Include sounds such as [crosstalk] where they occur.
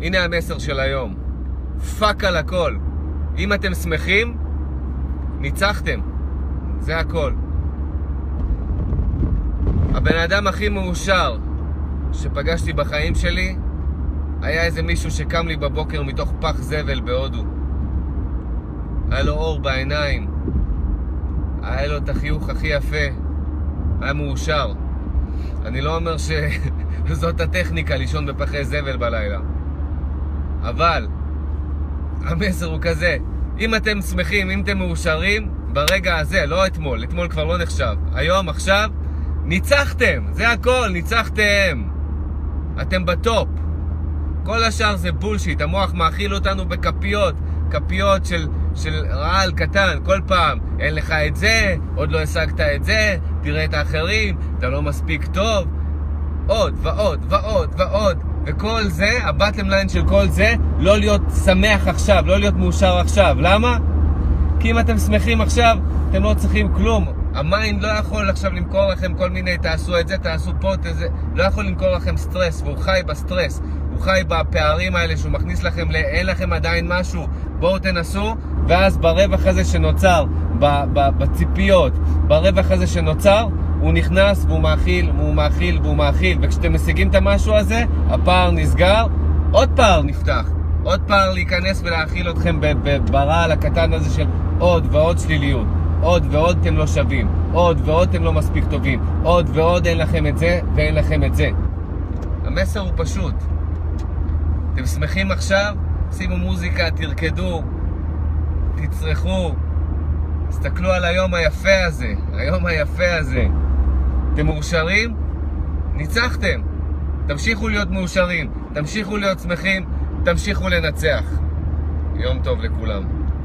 הנה המסר של היום. fuck על הכל. אם אתם שמחים, ניצחתם. זה הכל. הבן אדם הכי מאושר שפגשתי בחיים שלי היה איזה מישהו שקם לי בבוקר מתוך פח זבל בהודו. היה לו אור בעיניים, היה לו את החיוך הכי יפה, היה מאושר. אני לא אומר שזאת [laughs] הטכניקה לישון בפחי זבל בלילה, אבל המסר הוא כזה, אם אתם שמחים, אם אתם מאושרים, ברגע הזה, לא אתמול, אתמול כבר לא נחשב, היום, עכשיו, ניצחתם, זה הכל, ניצחתם. אתם בטופ. כל השאר זה בולשיט, המוח מאכיל אותנו בכפיות, כפיות של, של רעל קטן, כל פעם, אין לך את זה, עוד לא השגת את זה, תראה את האחרים, אתה לא מספיק טוב, עוד ועוד ועוד ועוד, וכל זה, ה bottom line של כל זה, לא להיות שמח עכשיו, לא להיות מאושר עכשיו, למה? כי אם אתם שמחים עכשיו, אתם לא צריכים כלום. ה mind לא יכול עכשיו למכור לכם כל מיני, תעשו את זה, תעשו פה, תזה, לא יכול למכור לכם סטרס, והוא חי בסטרס. הוא חי בפערים האלה שהוא מכניס לכם, ל... אין לכם עדיין משהו, בואו תנסו, ואז ברווח הזה שנוצר, בציפיות, ברווח הזה שנוצר, הוא נכנס והוא מאכיל, והוא מאכיל והוא מאכיל, וכשאתם משיגים את המשהו הזה, הפער נסגר, עוד פער נפתח. עוד פער להיכנס ולהאכיל אתכם ברעל הקטן הזה של עוד ועוד שליליות. עוד ועוד אתם לא שווים, עוד ועוד אתם לא מספיק טובים, עוד ועוד אין לכם את זה ואין לכם את זה. המסר הוא פשוט. אתם שמחים עכשיו? שימו מוזיקה, תרקדו, תצרכו, תסתכלו על היום היפה הזה, היום היפה הזה. אתם מאושרים? ניצחתם. תמשיכו להיות מאושרים, תמשיכו להיות שמחים, תמשיכו לנצח. יום טוב לכולם.